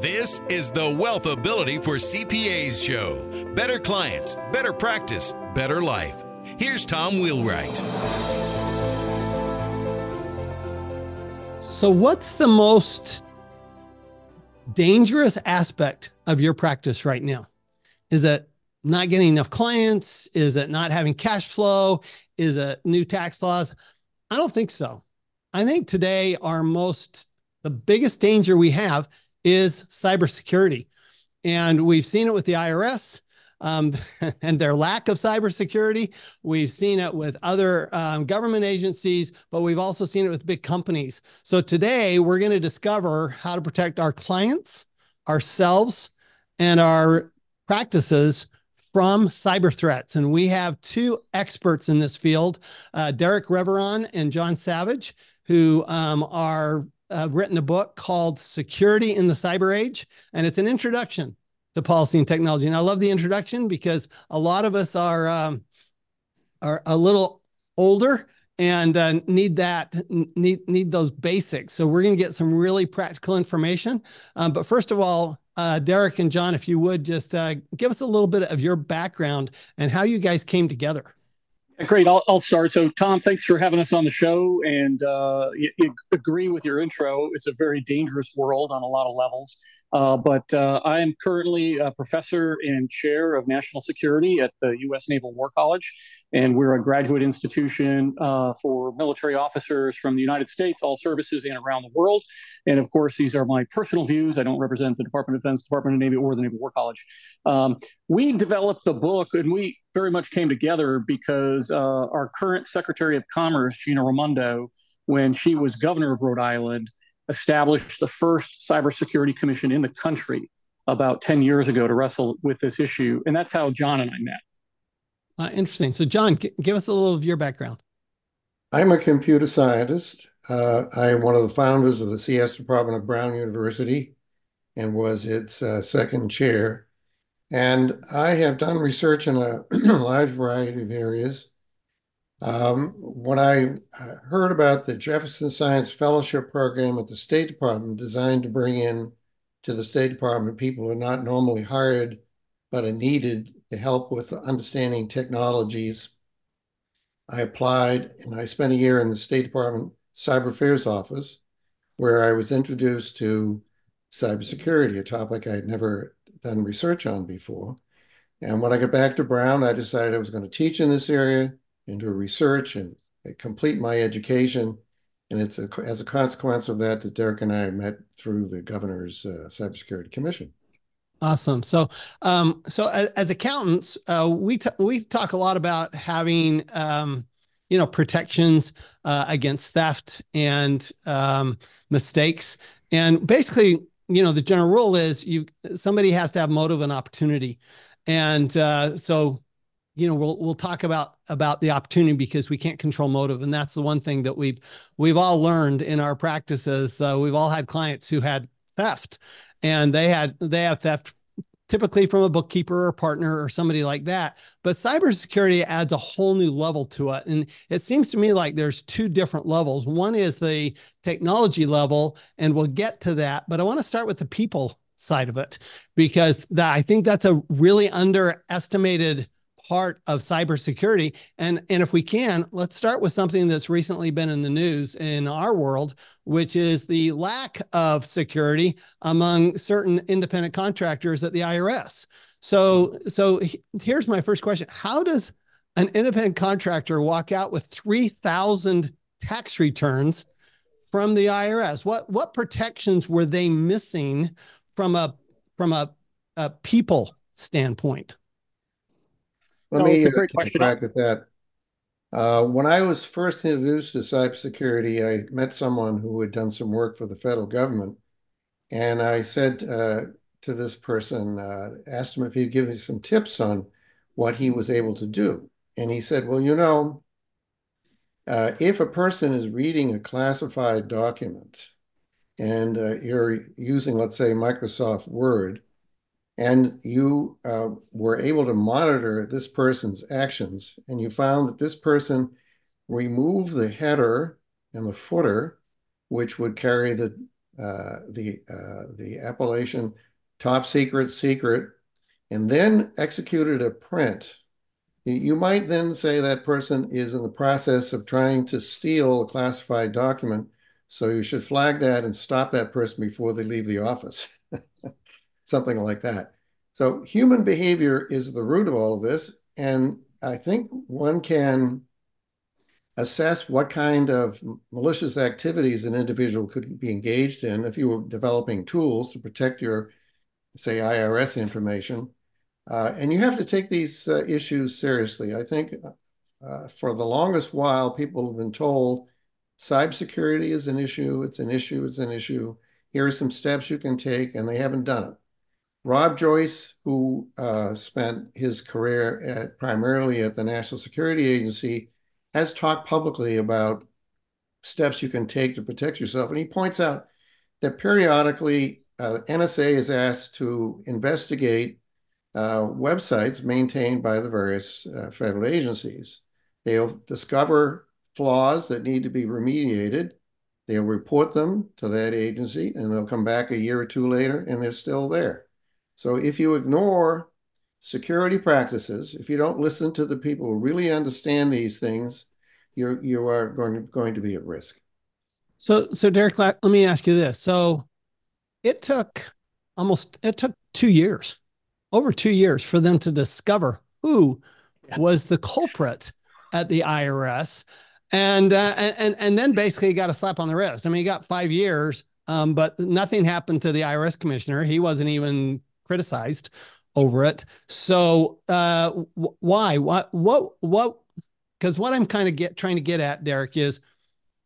This is the Wealth Ability for CPAs show. Better clients, better practice, better life. Here's Tom Wheelwright. So, what's the most dangerous aspect of your practice right now? Is it not getting enough clients? Is it not having cash flow? Is it new tax laws? I don't think so. I think today our most the biggest danger we have is cybersecurity. And we've seen it with the IRS um, and their lack of cybersecurity. We've seen it with other um, government agencies, but we've also seen it with big companies. So today we're going to discover how to protect our clients, ourselves, and our practices from cyber threats. And we have two experts in this field, uh, Derek Reveron and John Savage, who um, are uh, written a book called Security in the Cyber Age. And it's an introduction to policy and technology. And I love the introduction because a lot of us are, um, are a little older and uh, need that need need those basics. So we're going to get some really practical information. Um, but first of all, uh, Derek and John, if you would just uh, give us a little bit of your background and how you guys came together. Great. I'll, I'll start. So, Tom, thanks for having us on the show. And uh, you, agree with your intro. It's a very dangerous world on a lot of levels. Uh, but uh, I am currently a professor and chair of national security at the U.S. Naval War College, and we're a graduate institution uh, for military officers from the United States, all services, and around the world. And of course, these are my personal views. I don't represent the Department of Defense, Department of Navy, or the Naval War College. Um, we developed the book, and we very much came together because uh, our current Secretary of Commerce, Gina Raimondo, when she was governor of Rhode Island, established the first cybersecurity commission in the country about 10 years ago to wrestle with this issue. And that's how John and I met. Uh, interesting. So, John, g- give us a little of your background. I'm a computer scientist. Uh, I am one of the founders of the CS department of Brown University and was its uh, second chair. And I have done research in a large variety of areas. Um, when I uh, heard about the Jefferson Science Fellowship Program at the State Department, designed to bring in to the State Department people who are not normally hired but are needed to help with understanding technologies, I applied and I spent a year in the State Department Cyber Affairs Office, where I was introduced to cybersecurity, a topic I had never done research on before. And when I got back to Brown, I decided I was going to teach in this area into research and complete my education. And it's a, as a consequence of that that Derek and I met through the governor's uh, cybersecurity commission. Awesome. So, um, so as, as accountants, uh, we t- we talk a lot about having, um, you know, protections uh, against theft and um, mistakes. And basically, you know, the general rule is you somebody has to have motive and opportunity. And uh, so you know we'll we'll talk about about the opportunity because we can't control motive. And that's the one thing that we've we've all learned in our practices. Uh, we've all had clients who had theft and they had they have theft typically from a bookkeeper or partner or somebody like that. But cybersecurity adds a whole new level to it. And it seems to me like there's two different levels. One is the technology level and we'll get to that but i want to start with the people side of it because that i think that's a really underestimated part of cybersecurity. And, and if we can, let's start with something that's recently been in the news in our world, which is the lack of security among certain independent contractors at the IRS. So, so here's my first question. How does an independent contractor walk out with 3,000 tax returns from the IRS? What, what protections were they missing from a, from a, a people standpoint? Let no, me a great question. back at that. Uh, when I was first introduced to cybersecurity, I met someone who had done some work for the federal government. And I said uh, to this person, uh, asked him if he'd give me some tips on what he was able to do. And he said, Well, you know, uh, if a person is reading a classified document and uh, you're using, let's say, Microsoft Word, and you uh, were able to monitor this person's actions, and you found that this person removed the header and the footer, which would carry the uh, the uh, the appellation top secret secret, and then executed a print, you might then say that person is in the process of trying to steal a classified document. So you should flag that and stop that person before they leave the office. Something like that. So human behavior is the root of all of this. And I think one can assess what kind of malicious activities an individual could be engaged in if you were developing tools to protect your, say, IRS information. Uh, and you have to take these uh, issues seriously. I think uh, for the longest while, people have been told cybersecurity is an issue, it's an issue, it's an issue. Here are some steps you can take, and they haven't done it. Rob Joyce, who uh, spent his career at primarily at the National Security Agency, has talked publicly about steps you can take to protect yourself. And he points out that periodically uh, NSA is asked to investigate uh, websites maintained by the various uh, federal agencies. They'll discover flaws that need to be remediated. They'll report them to that agency and they'll come back a year or two later and they're still there. So if you ignore security practices, if you don't listen to the people who really understand these things, you're you are going to, going to be at risk. So so Derek, let me ask you this. So it took almost it took two years, over two years for them to discover who yeah. was the culprit at the IRS. And, uh, and and then basically got a slap on the wrist. I mean, he got five years, um, but nothing happened to the IRS commissioner. He wasn't even criticized over it. So uh, why? What? What? What? Because what I'm kind of get trying to get at, Derek, is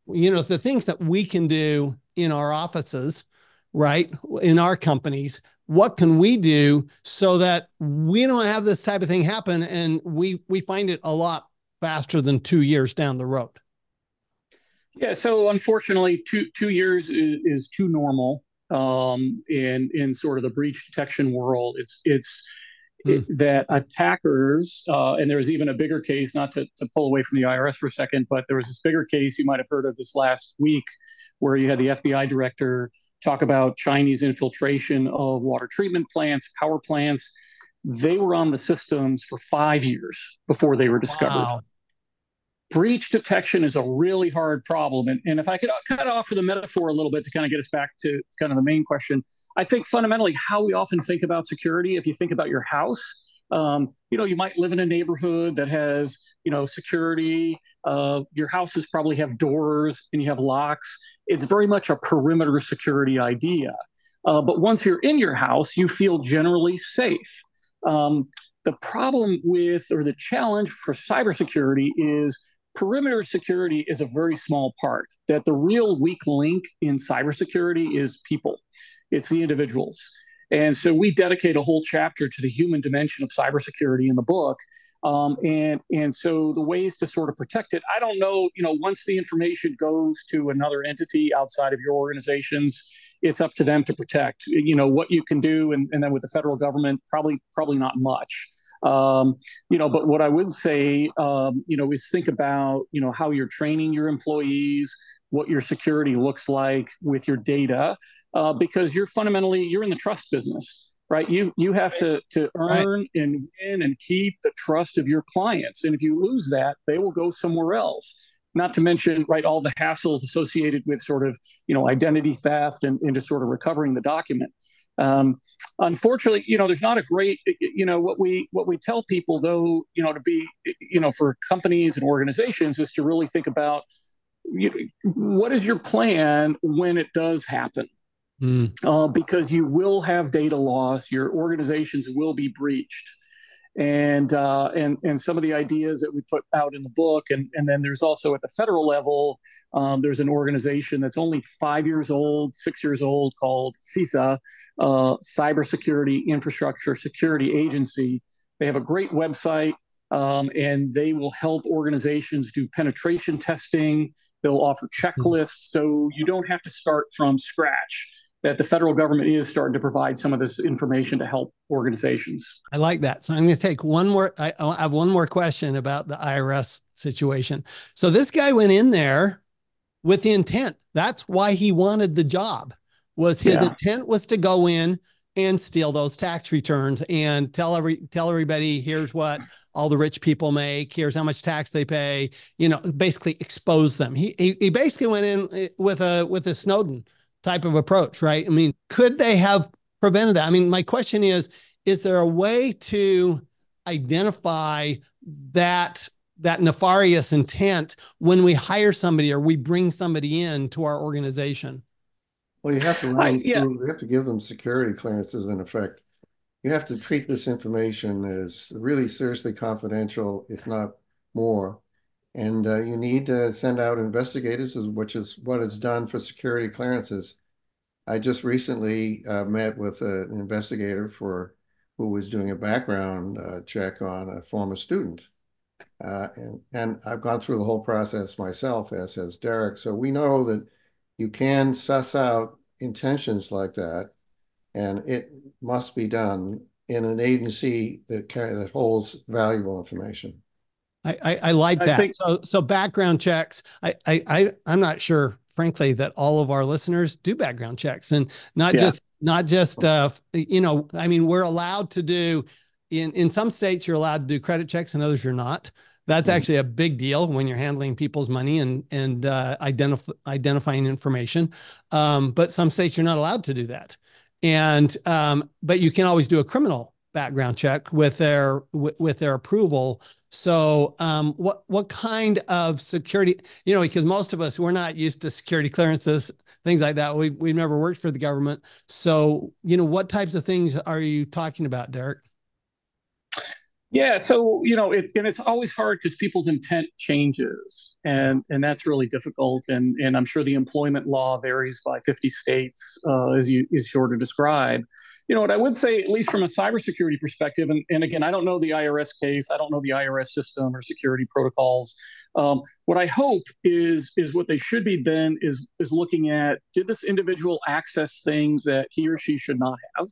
you know the things that we can do in our offices, right, in our companies. What can we do so that we don't have this type of thing happen, and we we find it a lot faster than two years down the road? Yeah. So unfortunately, two two years is, is too normal um, in in sort of the breach detection world. It's it's mm. it, that attackers, uh, and there was even a bigger case. Not to, to pull away from the IRS for a second, but there was this bigger case you might have heard of this last week, where you had the FBI director talk about Chinese infiltration of water treatment plants, power plants. They were on the systems for five years before they were discovered. Wow breach detection is a really hard problem. And, and if I could kind of offer the metaphor a little bit to kind of get us back to kind of the main question, I think fundamentally how we often think about security, if you think about your house, um, you know, you might live in a neighborhood that has, you know, security. Uh, your houses probably have doors and you have locks. It's very much a perimeter security idea. Uh, but once you're in your house, you feel generally safe. Um, the problem with, or the challenge for cybersecurity is perimeter security is a very small part. That the real weak link in cybersecurity is people, it's the individuals. And so we dedicate a whole chapter to the human dimension of cybersecurity in the book. Um, and and so the ways to sort of protect it, I don't know. You know, once the information goes to another entity outside of your organizations, it's up to them to protect. You know what you can do, and, and then with the federal government, probably probably not much. Um, you know, but what I would say, um, you know, is think about, you know, how you're training your employees, what your security looks like with your data, uh, because you're fundamentally you're in the trust business, right? You you have to to earn right. and win and keep the trust of your clients, and if you lose that, they will go somewhere else. Not to mention, right, all the hassles associated with sort of you know identity theft and, and just sort of recovering the document. Um, unfortunately, you know, there's not a great, you know, what we what we tell people though, you know, to be, you know, for companies and organizations is to really think about you what is your plan when it does happen. Mm. Uh, because you will have data loss, your organizations will be breached and uh, and and some of the ideas that we put out in the book, and and then there's also at the federal level, um, there's an organization that's only five years old, six years old, called CISA, uh, Cybersecurity Infrastructure Security Agency. They have a great website, um, and they will help organizations do penetration testing. They'll offer checklists, so you don't have to start from scratch that the federal government is starting to provide some of this information to help organizations. I like that. So I'm going to take one more. I, I have one more question about the IRS situation. So this guy went in there with the intent. That's why he wanted the job. was his yeah. intent was to go in and steal those tax returns and tell every tell everybody here's what all the rich people make here's how much tax they pay you know basically expose them he he, he basically went in eh, with a with a snowden type of approach right i mean could they have prevented that i mean my question is is there a way to identify that that nefarious intent when we hire somebody or we bring somebody in to our organization well, you have to run I, yeah. you have to give them security clearances in effect. You have to treat this information as really seriously confidential, if not more. And uh, you need to send out investigators, which is what is done for security clearances. I just recently uh, met with an investigator for who was doing a background uh, check on a former student. Uh, and, and I've gone through the whole process myself, as has Derek. So we know that you can suss out intentions like that, and it must be done in an agency that that holds valuable information. I, I, I like that. I think, so so background checks. I, I I I'm not sure, frankly, that all of our listeners do background checks, and not yeah. just not just uh you know. I mean, we're allowed to do in in some states you're allowed to do credit checks, and others you're not. That's mm-hmm. actually a big deal when you're handling people's money and and uh, identif- identifying information. Um, but some states you're not allowed to do that, and um, but you can always do a criminal background check with their with, their approval. So, um, what what kind of security? You know, because most of us we're not used to security clearances, things like that. We we've never worked for the government. So, you know, what types of things are you talking about, Derek? Yeah, so you know, it, and it's always hard because people's intent changes, and and that's really difficult. And and I'm sure the employment law varies by 50 states, uh, as you is sort of describe. You know what I would say, at least from a cybersecurity perspective, and, and again, I don't know the IRS case, I don't know the IRS system or security protocols. Um, what I hope is is what they should be then is is looking at did this individual access things that he or she should not have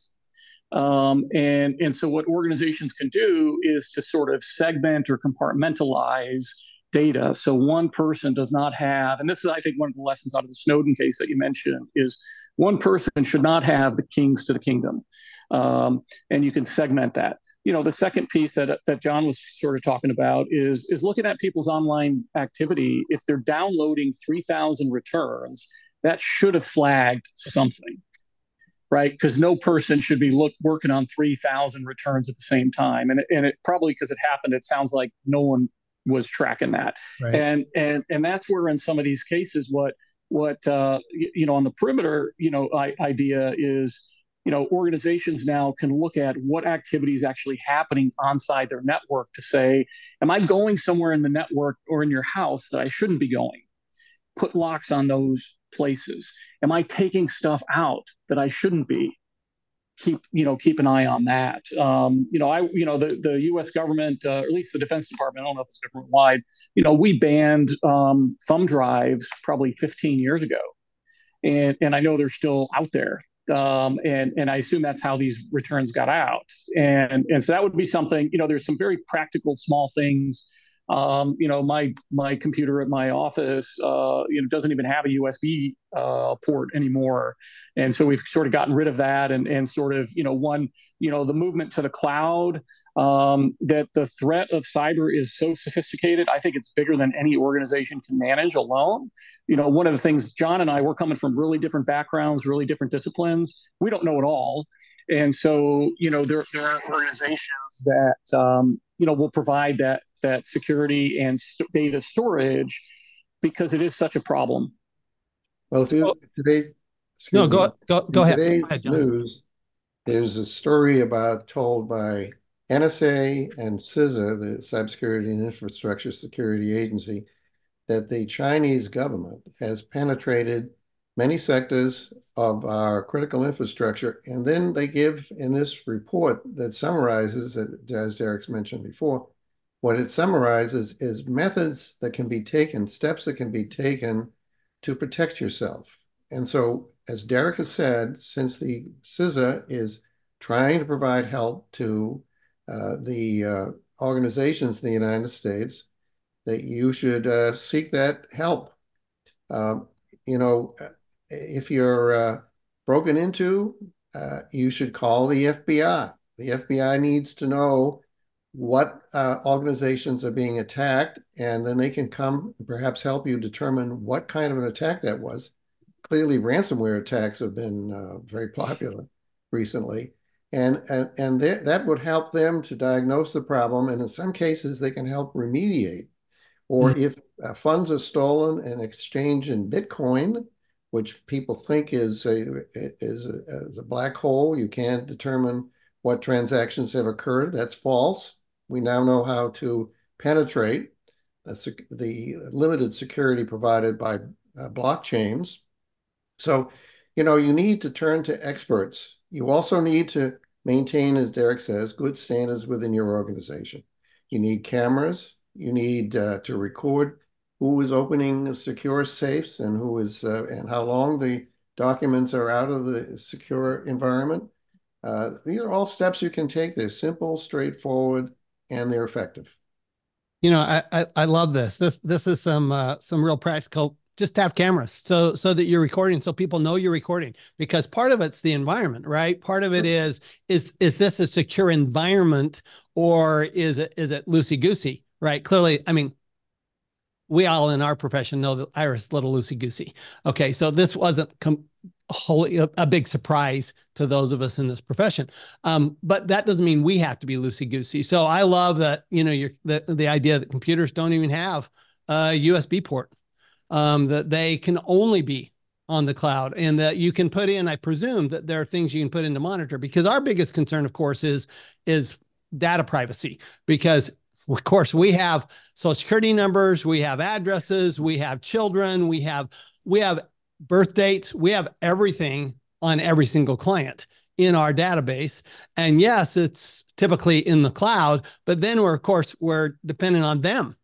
um, and, and so, what organizations can do is to sort of segment or compartmentalize data. So, one person does not have, and this is, I think, one of the lessons out of the Snowden case that you mentioned, is one person should not have the kings to the kingdom. Um, and you can segment that. You know, the second piece that, that John was sort of talking about is, is looking at people's online activity. If they're downloading 3,000 returns, that should have flagged something right? Because no person should be look, working on 3,000 returns at the same time. And, and it probably because it happened, it sounds like no one was tracking that. Right. And, and, and that's where in some of these cases, what, what, uh, you know, on the perimeter, you know, I, idea is, you know, organizations now can look at what activity is actually happening inside their network to say, am I going somewhere in the network or in your house that I shouldn't be going? Put locks on those places am I taking stuff out that I shouldn't be? Keep you know keep an eye on that. Um, you know I you know the the U.S. government, uh, or at least the Defense Department. I don't know if it's government wide. You know we banned um, thumb drives probably 15 years ago, and and I know they're still out there. Um, and and I assume that's how these returns got out. And and so that would be something. You know, there's some very practical small things um, you know, my my computer at my office, uh, you know, doesn't even have a USB uh, port anymore, and so we've sort of gotten rid of that, and and sort of, you know, one, you know, the movement to the cloud. Um, that the threat of cyber is so sophisticated. I think it's bigger than any organization can manage alone. You know, one of the things John and I we're coming from really different backgrounds, really different disciplines. We don't know it all. And so, you know, there, there are organizations that, um, you know, will provide that that security and st- data storage because it is such a problem. Well, today's no, go me, go go ahead. Today's go ahead, news, there's a story about told by NSA and CISA, the Cybersecurity and Infrastructure Security Agency, that the Chinese government has penetrated many sectors of our critical infrastructure. And then they give in this report that summarizes, that as Derek's mentioned before, what it summarizes is methods that can be taken, steps that can be taken to protect yourself. And so, as Derek has said, since the CISA is trying to provide help to uh, the uh, organizations in the United States, that you should uh, seek that help. Um, you know, if you're uh, broken into, uh, you should call the FBI. The FBI needs to know what uh, organizations are being attacked, and then they can come and perhaps help you determine what kind of an attack that was. Clearly, ransomware attacks have been uh, very popular recently, and and and that would help them to diagnose the problem, and in some cases, they can help remediate. Or mm-hmm. if uh, funds are stolen and exchanged in Bitcoin, which people think is a is a, is a black hole, you can't determine what transactions have occurred. That's false. We now know how to penetrate the, the limited security provided by uh, blockchains. So, you know, you need to turn to experts. You also need to maintain, as Derek says, good standards within your organization. You need cameras. You need uh, to record who is opening secure safes and who is uh, and how long the documents are out of the secure environment. Uh, these are all steps you can take. They're simple, straightforward, and they're effective. You know, I I, I love this. This this is some uh, some real practical. Just have cameras so so that you're recording, so people know you're recording. Because part of it's the environment, right? Part of it is is is this a secure environment or is it is it loosey goosey, right? Clearly, I mean, we all in our profession know that Iris little loosey goosey. Okay, so this wasn't com- wholly a, big surprise to those of us in this profession. Um, but that doesn't mean we have to be loosey goosey. So I love that you know you're, the the idea that computers don't even have a USB port, um, that they can only be on the cloud, and that you can put in. I presume that there are things you can put in to monitor because our biggest concern, of course, is is data privacy because of course we have social security numbers we have addresses we have children we have we have birth dates. We have everything on every single client in our database. And yes, it's typically in the cloud, but then we're, of course, we're dependent on them.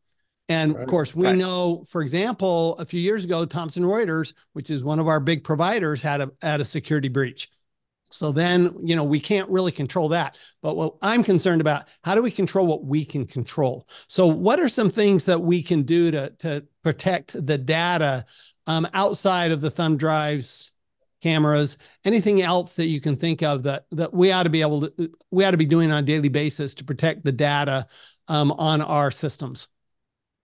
And right. of course, we right. know, for example, a few years ago, Thomson Reuters, which is one of our big providers, had a had a security breach. So then, you know, we can't really control that. But what I'm concerned about, how do we control what we can control? So what are some things that we can do to to protect the data um, outside of the thumb drives, cameras, anything else that you can think of that that we ought to be able to we ought to be doing on a daily basis to protect the data um, on our systems.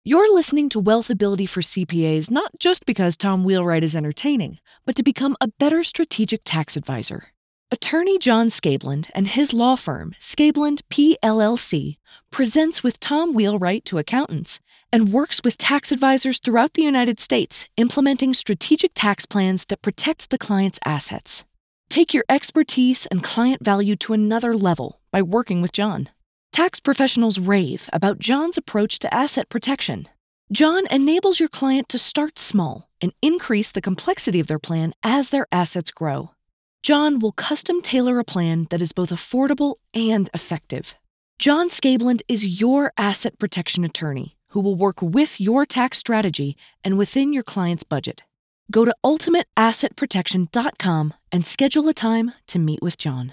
You're listening to Wealthability for CPAs not just because Tom Wheelwright is entertaining, but to become a better strategic tax advisor. Attorney John Scabeland and his law firm, Scabeland PLLC, presents with Tom Wheelwright to accountants and works with tax advisors throughout the United States implementing strategic tax plans that protect the client's assets. Take your expertise and client value to another level by working with John. Tax professionals rave about John's approach to asset protection. John enables your client to start small and increase the complexity of their plan as their assets grow. John will custom tailor a plan that is both affordable and effective. John Scabeland is your asset protection attorney who will work with your tax strategy and within your client's budget. Go to ultimateassetprotection.com and schedule a time to meet with John.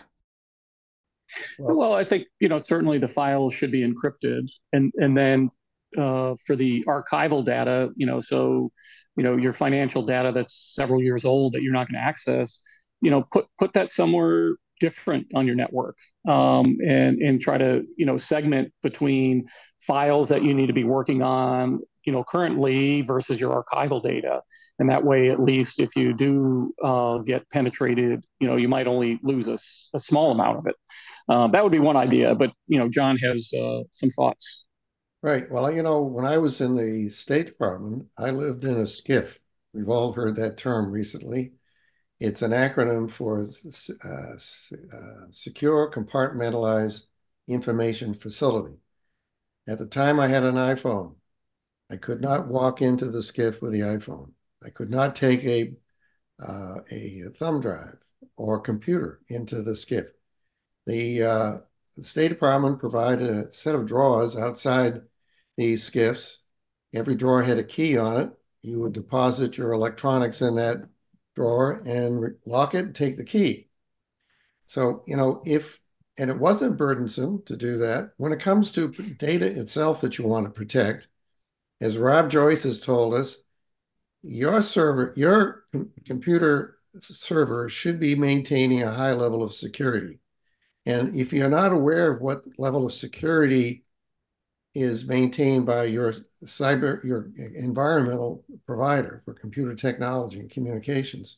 Well, I think you know certainly the files should be encrypted, and and then uh, for the archival data, you know, so you know your financial data that's several years old that you're not going to access, you know, put put that somewhere different on your network um, and and try to you know segment between files that you need to be working on you know currently versus your archival data. And that way at least if you do uh, get penetrated you know you might only lose a, a small amount of it. Uh, that would be one idea but you know john has uh, some thoughts. Right. Well you know when i was in the state department i lived in a SCIF. We've all heard that term recently it's an acronym for uh, uh, Secure Compartmentalized Information Facility. At the time, I had an iPhone. I could not walk into the SCIF with the iPhone. I could not take a uh, a thumb drive or computer into the SCIF. The, uh, the State Department provided a set of drawers outside the SCIFs. Every drawer had a key on it. You would deposit your electronics in that drawer and lock it and take the key. So, you know, if, and it wasn't burdensome to do that. When it comes to data itself that you want to protect, as Rob Joyce has told us, your server, your computer server should be maintaining a high level of security. And if you're not aware of what level of security is maintained by your cyber, your environmental provider for computer technology and communications,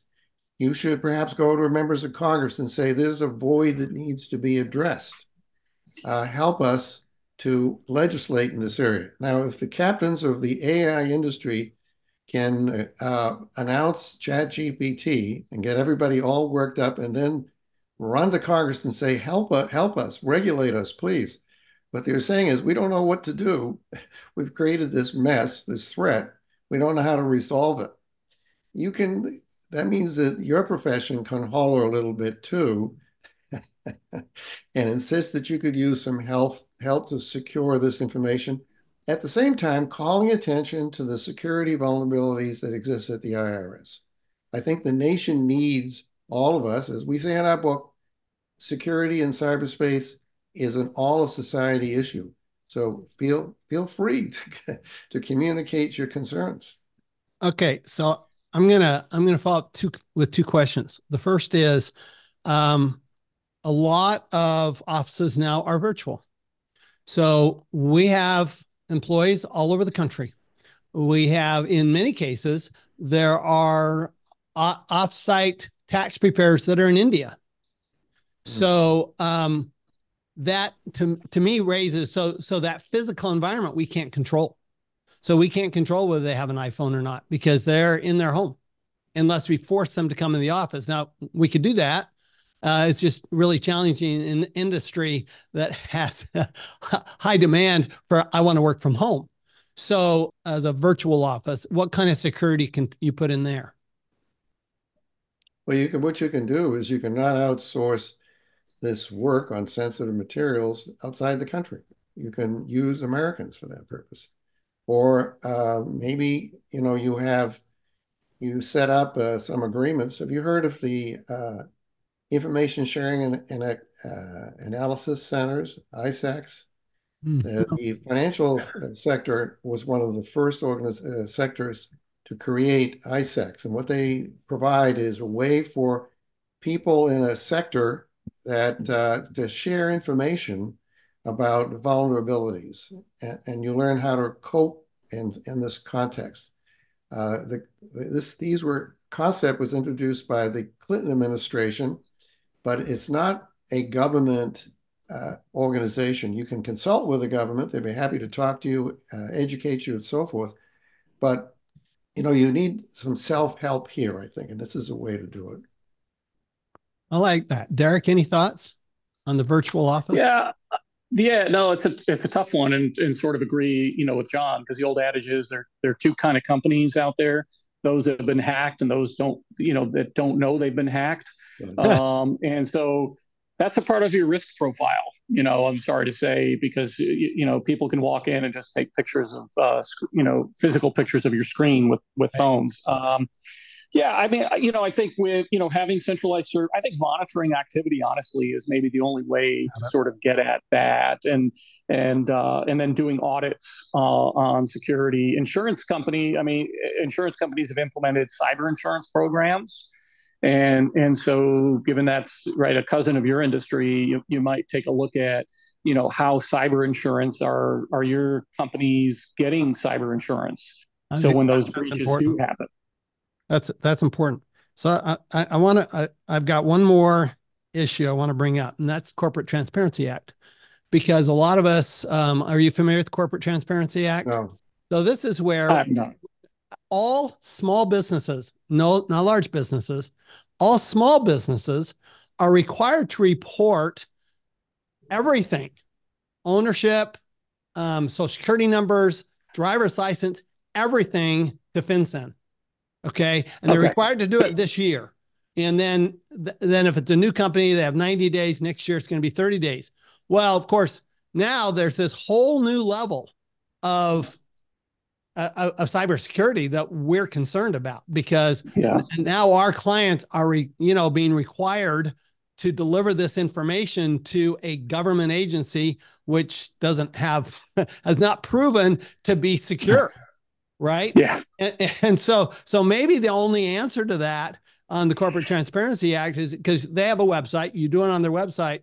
you should perhaps go to members of Congress and say, there's a void that needs to be addressed. Uh, help us to legislate in this area. Now, if the captains of the AI industry can uh, announce ChatGPT and get everybody all worked up and then run to Congress and say, help, us, help us, regulate us, please. What they're saying is, we don't know what to do. We've created this mess, this threat. We don't know how to resolve it. You can, that means that your profession can holler a little bit too and insist that you could use some help, help to secure this information. At the same time, calling attention to the security vulnerabilities that exist at the IRS. I think the nation needs all of us, as we say in our book, security in cyberspace is an all of society issue. So feel feel free to, to communicate your concerns. Okay, so I'm gonna I'm gonna follow up two with two questions. The first is, um, a lot of offices now are virtual, so we have employees all over the country. We have, in many cases, there are offsite tax preparers that are in India. Mm-hmm. So um, that to to me raises so so that physical environment we can't control. So we can't control whether they have an iPhone or not because they're in their home, unless we force them to come in the office. Now we could do that. Uh, it's just really challenging in an industry that has high demand for I want to work from home. So as a virtual office, what kind of security can you put in there? Well, you can. What you can do is you can not outsource this work on sensitive materials outside the country. You can use Americans for that purpose. Or uh, maybe, you know, you have, you set up uh, some agreements. Have you heard of the uh, Information Sharing and, and uh, Analysis Centers, ISACs? Mm. The, the, financial sector was one of the first organiz- uh, sectors to create ISACs. And what they provide is a way for people in a sector that uh, to share information about vulnerabilities, and, and, you learn how to cope in in this context. Uh, the, this these were concept was introduced by the Clinton administration, but it's not a government uh, organization. You can consult with the government; they'd be happy to talk to you, uh, educate you, and so forth. But you know, you need some self help here, I think, and this is a way to do it. I like that. Derek, any thoughts on the virtual office? Yeah. Yeah, no, it's a it's a tough one, and, and sort of agree, you know, with John because the old adage is there there are two kind of companies out there: those that have been hacked and those don't, you know, that don't know they've been hacked. um, and so that's a part of your risk profile. You know, I'm sorry to say because you, you know people can walk in and just take pictures of, uh, you know, physical pictures of your screen with with phones. Um, yeah, I mean, you know, I think with you know having centralized serve, I think monitoring activity honestly is maybe the only way to sort of get at that, and and uh, and then doing audits uh, on security. Insurance company, I mean, insurance companies have implemented cyber insurance programs, and and so given that's right a cousin of your industry, you, you might take a look at you know how cyber insurance are are your companies getting cyber insurance. so when those breaches important. do happen that's that's important. So I I, I want to I've got one more issue I want to bring up, and that's Corporate Transparency Act, because a lot of us um, are you familiar with the Corporate Transparency Act? No. So this is where all small businesses, no not large businesses, all small businesses are required to report everything, ownership, um, social security numbers, driver's license, everything to FinCEN. Okay. And they're okay. required to do it this year. And then, then if it's a new company, they have 90 days. Next year, it's going to be 30 days. Well, of course, now there's this whole new level of uh, of cybersecurity that we're concerned about because yeah. now our clients are, re, you know, being required to deliver this information to a government agency which doesn't have has not proven to be secure right yeah and, and so so maybe the only answer to that on the Corporate Transparency Act is because they have a website. You do it on their website.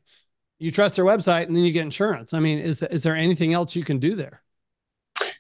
You trust their website, and then you get insurance. I mean, is is there anything else you can do there?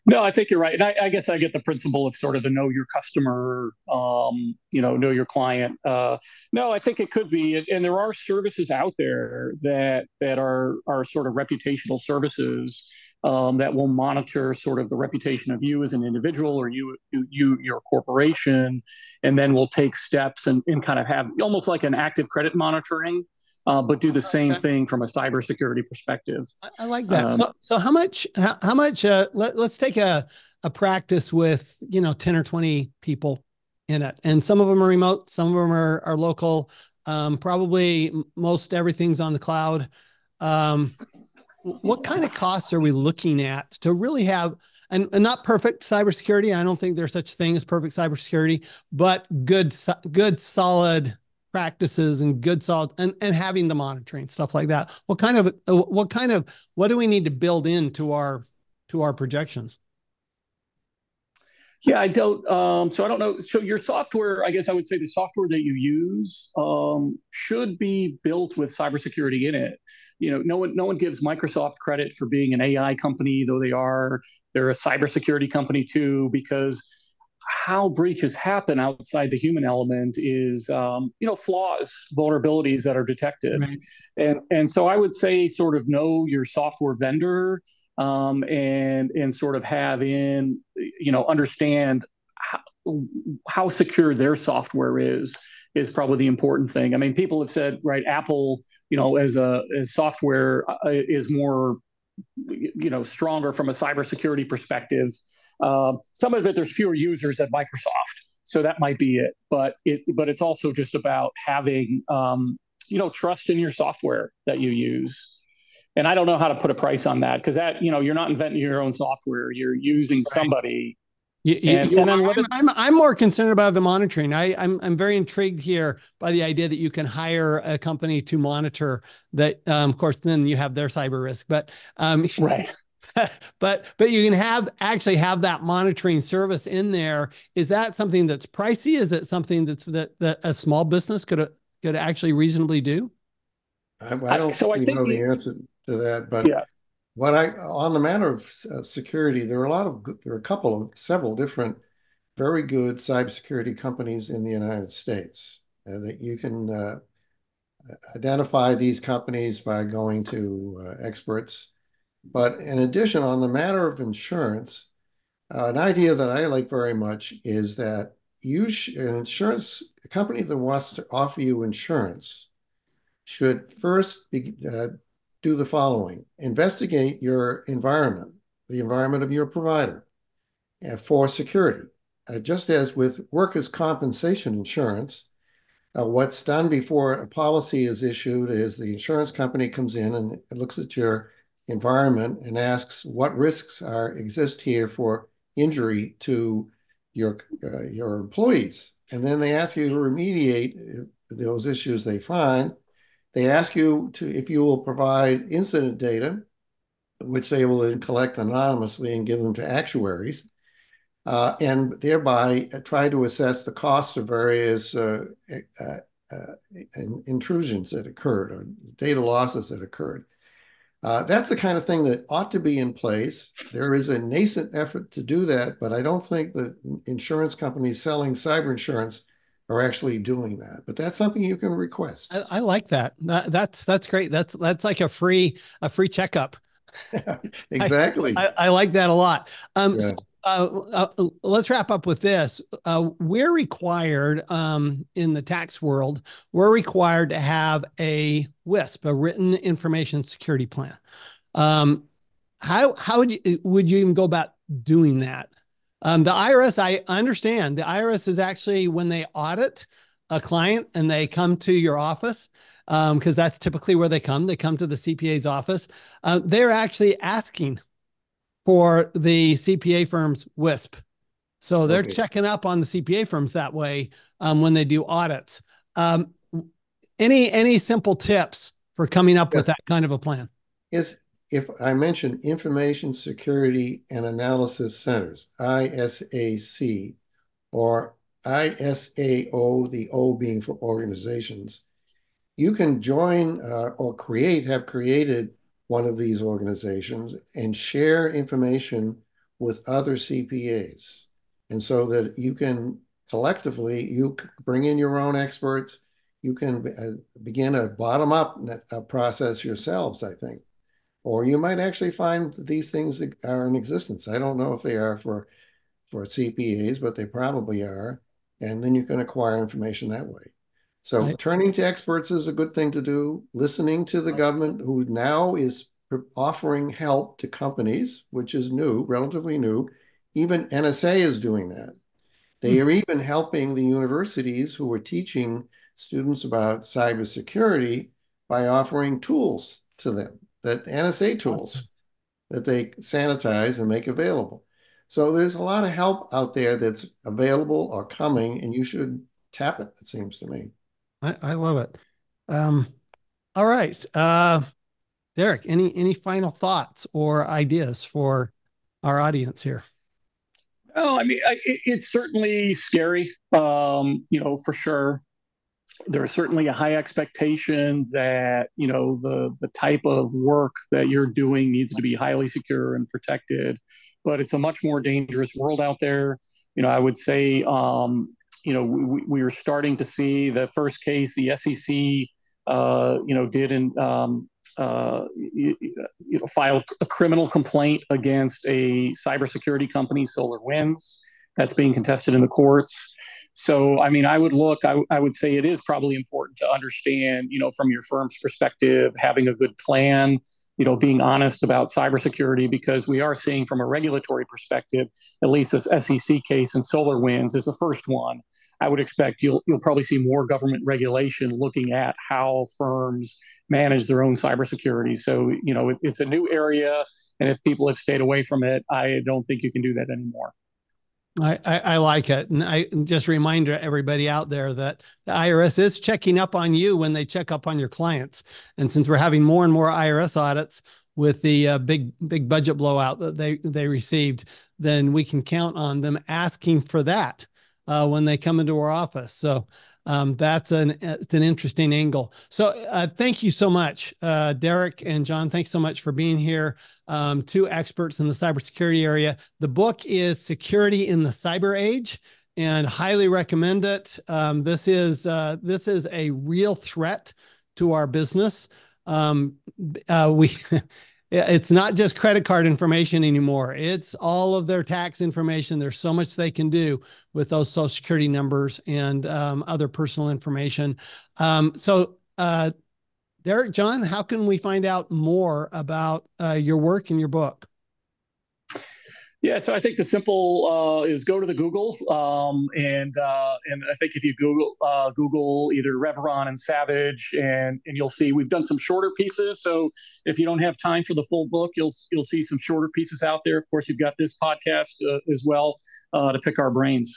No, I think you're right. And I, I, guess I get the principle of sort of the know your customer, um, you know, know your client. Uh, no, I think it could be. And there are services out there that that are are sort of reputational services um, that will monitor sort of the reputation of you as an individual or you you your corporation, and then we'll take steps and, and kind of have almost like an active credit monitoring uh, but do the same okay. thing from a cybersecurity perspective. I, I like that. Um, so, so how much? How, how much? Uh, let, let's take a a practice with you know ten or twenty people in it, and some of them are remote, some of them are are local. Um, probably most everything's on the cloud. Um, what kind of costs are we looking at to really have? And, and, not perfect cybersecurity. I don't think there's such a thing as perfect cybersecurity, but good, good, solid practices and good solid and, and having the monitoring stuff like that what kind of uh, what kind of what do we need to build into our to our projections yeah i don't um, so i don't know. So your software i guess i would say the software that you use um, should be built with cybersecurity in it. You know no one no one gives microsoft credit for being an ai company though they are. They're a cybersecurity company too because how breaches happen outside the human element is um, you know flaws vulnerabilities that are detected. Right. and and so i would say sort of know your software vendor um, and and sort of have in you know understand how, how secure their software is is probably the important thing i mean people have said right apple you know as a as software uh, is more you know stronger from a cybersecurity perspective. Um, some of it there's fewer users at Microsoft, so that might be it. But it but it's also just about having um, you know trust in your software that you use. And I don't know how to put a price on that because that you know you're not inventing your own software. You're using somebody you, you, and, you, and I'm, I'm, I'm, more concerned about the monitoring. I, I'm, I'm very intrigued here by the idea that you can hire a company to monitor that. Um, of course, then you have their cyber risk, but um, right. but but you can have actually have that monitoring service in there. Is that something that's pricey? Is it something that's that, that a small business could could actually reasonably do? I, I don't so I think know the answer to that, but yeah. What I on the matter of uh, security, there are a lot of there are a couple of several different very good cybersecurity companies in the United States uh, that you can uh, identify these companies by going to uh, experts. But in addition, on the matter of insurance, uh, an idea that I like very much is that you an insurance a company that wants to offer you insurance should first be, uh, do the following investigate your environment, the environment of your provider for security. Uh, just as with workers' compensation insurance, uh, what's done before a policy is issued is the insurance company comes in and looks at your environment and asks what risks are exist here for injury to your uh, your employees, and then they ask you to remediate uh, those issues they find they ask you to if you will provide incident data, which they will then collect anonymously and give them to actuaries, uh, and thereby try to assess the cost of various uh, uh, uh intrusions that occurred or data losses that occurred. Uh, that's the kind of thing that ought to be in place. There is a nascent effort to do that, but I don't think that insurance companies selling cyber insurance are actually doing that. But that's something you can request. I, I like that. That's that's great. That's that's like a free a free checkup. exactly. I, I, I, like that a lot. Um, yeah. so, uh, uh, let's wrap up with this. Uh, we're required um, in the tax world. We're required to have a WISP, a written information security plan. Um, how how would you would you even go about doing that? Um, the IRS, I understand. The IRS is actually when they audit a client and they come to your office, because um, that's typically where they come. They come to the CPA's office. Uh, they're actually asking for the CPA firm's WISP. So they're okay. checking up on the CPA firms that way um, when they do audits. Um, any any simple tips for coming up yeah. with that kind of a plan? Is if I mention Information Security and Analysis Centers, ISAC, or ISAO, the O being for organizations. You can join uh, or create, have created one of these organizations and share information with other CPAs. And so that you can collectively, you bring in your own experts, you can uh, begin a bottom up process yourselves, I think. Or you might actually find these things are in existence. I don't know if they are for, for CPAs, but they probably are. And then you can acquire information that way. So right. turning to experts is a good thing to do. Listening to the government, who now is offering help to companies, which is new, relatively new. Even NSA is doing that. They hmm. are even helping the universities who are teaching students about cybersecurity by offering tools to them, that NSA tools awesome. that they sanitize and make available. So there's a lot of help out there that's available or coming, and you should tap it, it seems to me. I, I love it. Um, all right. Uh, Derek, any any final thoughts or ideas for our audience here? Oh, I mean, I, it's certainly scary, um, you know, for sure. There's certainly a high expectation that you know the the type of work that you're doing needs to be highly secure and protected, but it's a much more dangerous world out there. You know, I would say, um, you know, we, we are starting to see the first case the SEC, uh, you know, did in um, uh, you, you, know, file a criminal complaint against a cybersecurity company, SolarWinds That's being contested in the courts. So, I mean, I would look, I, I would say it is probably important to understand, you know, from your firm's perspective, having a good plan, you know, being honest about cybersecurity, because we are seeing from a regulatory perspective, at least this SEC case and SolarWinds is the first one. I would expect you'll you'll probably see more government regulation looking at how firms manage their own cybersecurity. So, you know, it, it's a new area, and if people have stayed away from it, I don't think you can do that anymore. I, I, I, like it. And I just remind everybody out there that the IRS is checking up on you when they check up on your clients. And since we're having more and more IRS audits with the uh, big big budget blowout that they they received, then we can count on them asking for that uh, when they come into our office. So um, that's an it's an interesting angle. So uh, thank you so much, uh, Derek and John. Thanks so much for being here. Um, two experts in the cybersecurity area. The book is Security in the Cyber Age, and highly recommend it. Um, this is uh, this is a real threat to our business. Um, uh, we it's not just credit card information anymore. It's all of their tax information. There's so much they can do with those social security numbers and um, other personal information. Um, so, uh, Derek, John, how can we find out more about uh, your work and your book? Yeah, so I think the simple uh, is go to the Google, um, and uh, and I think if you Google uh, Google either Reveron and Savage, and and you'll see we've done some shorter pieces. So if you don't have time for the full book, you'll you'll see some shorter pieces out there. Of course, you've got this podcast uh, as well uh, to pick our brains.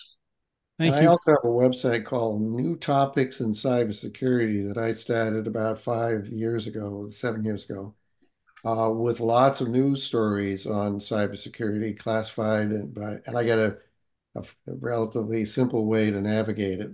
Thank and you. I also have a website called New Topics in Cybersecurity that I started about five years ago, seven years ago uh, with lots of news stories on cybersecurity, classified, and, by, and I got a, a, relatively simple way to navigate it.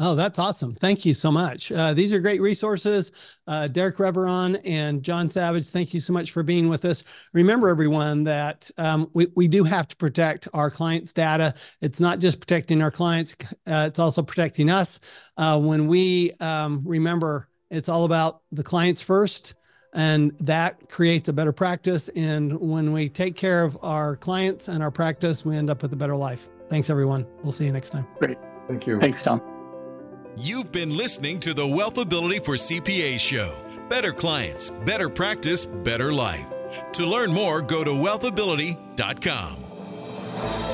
Oh, that's awesome. Thank you so much. Uh, these are great resources. Uh, Derek Reveron and John Savage, thank you so much for being with us. Remember, everyone, that um, we, we do have to protect our clients' data. It's not just protecting our clients, uh, it's also protecting us. Uh, when we um, remember, it's all about the clients first and that creates a better practice. And when we take care of our clients and our practice, we end up with a better life. Thanks, everyone. We'll see you next time. Great. Thank you. Thanks, Tom. You've been listening to the Wealthability for CPA show. Better clients, better practice, better life. To learn more, go to wealthability.com.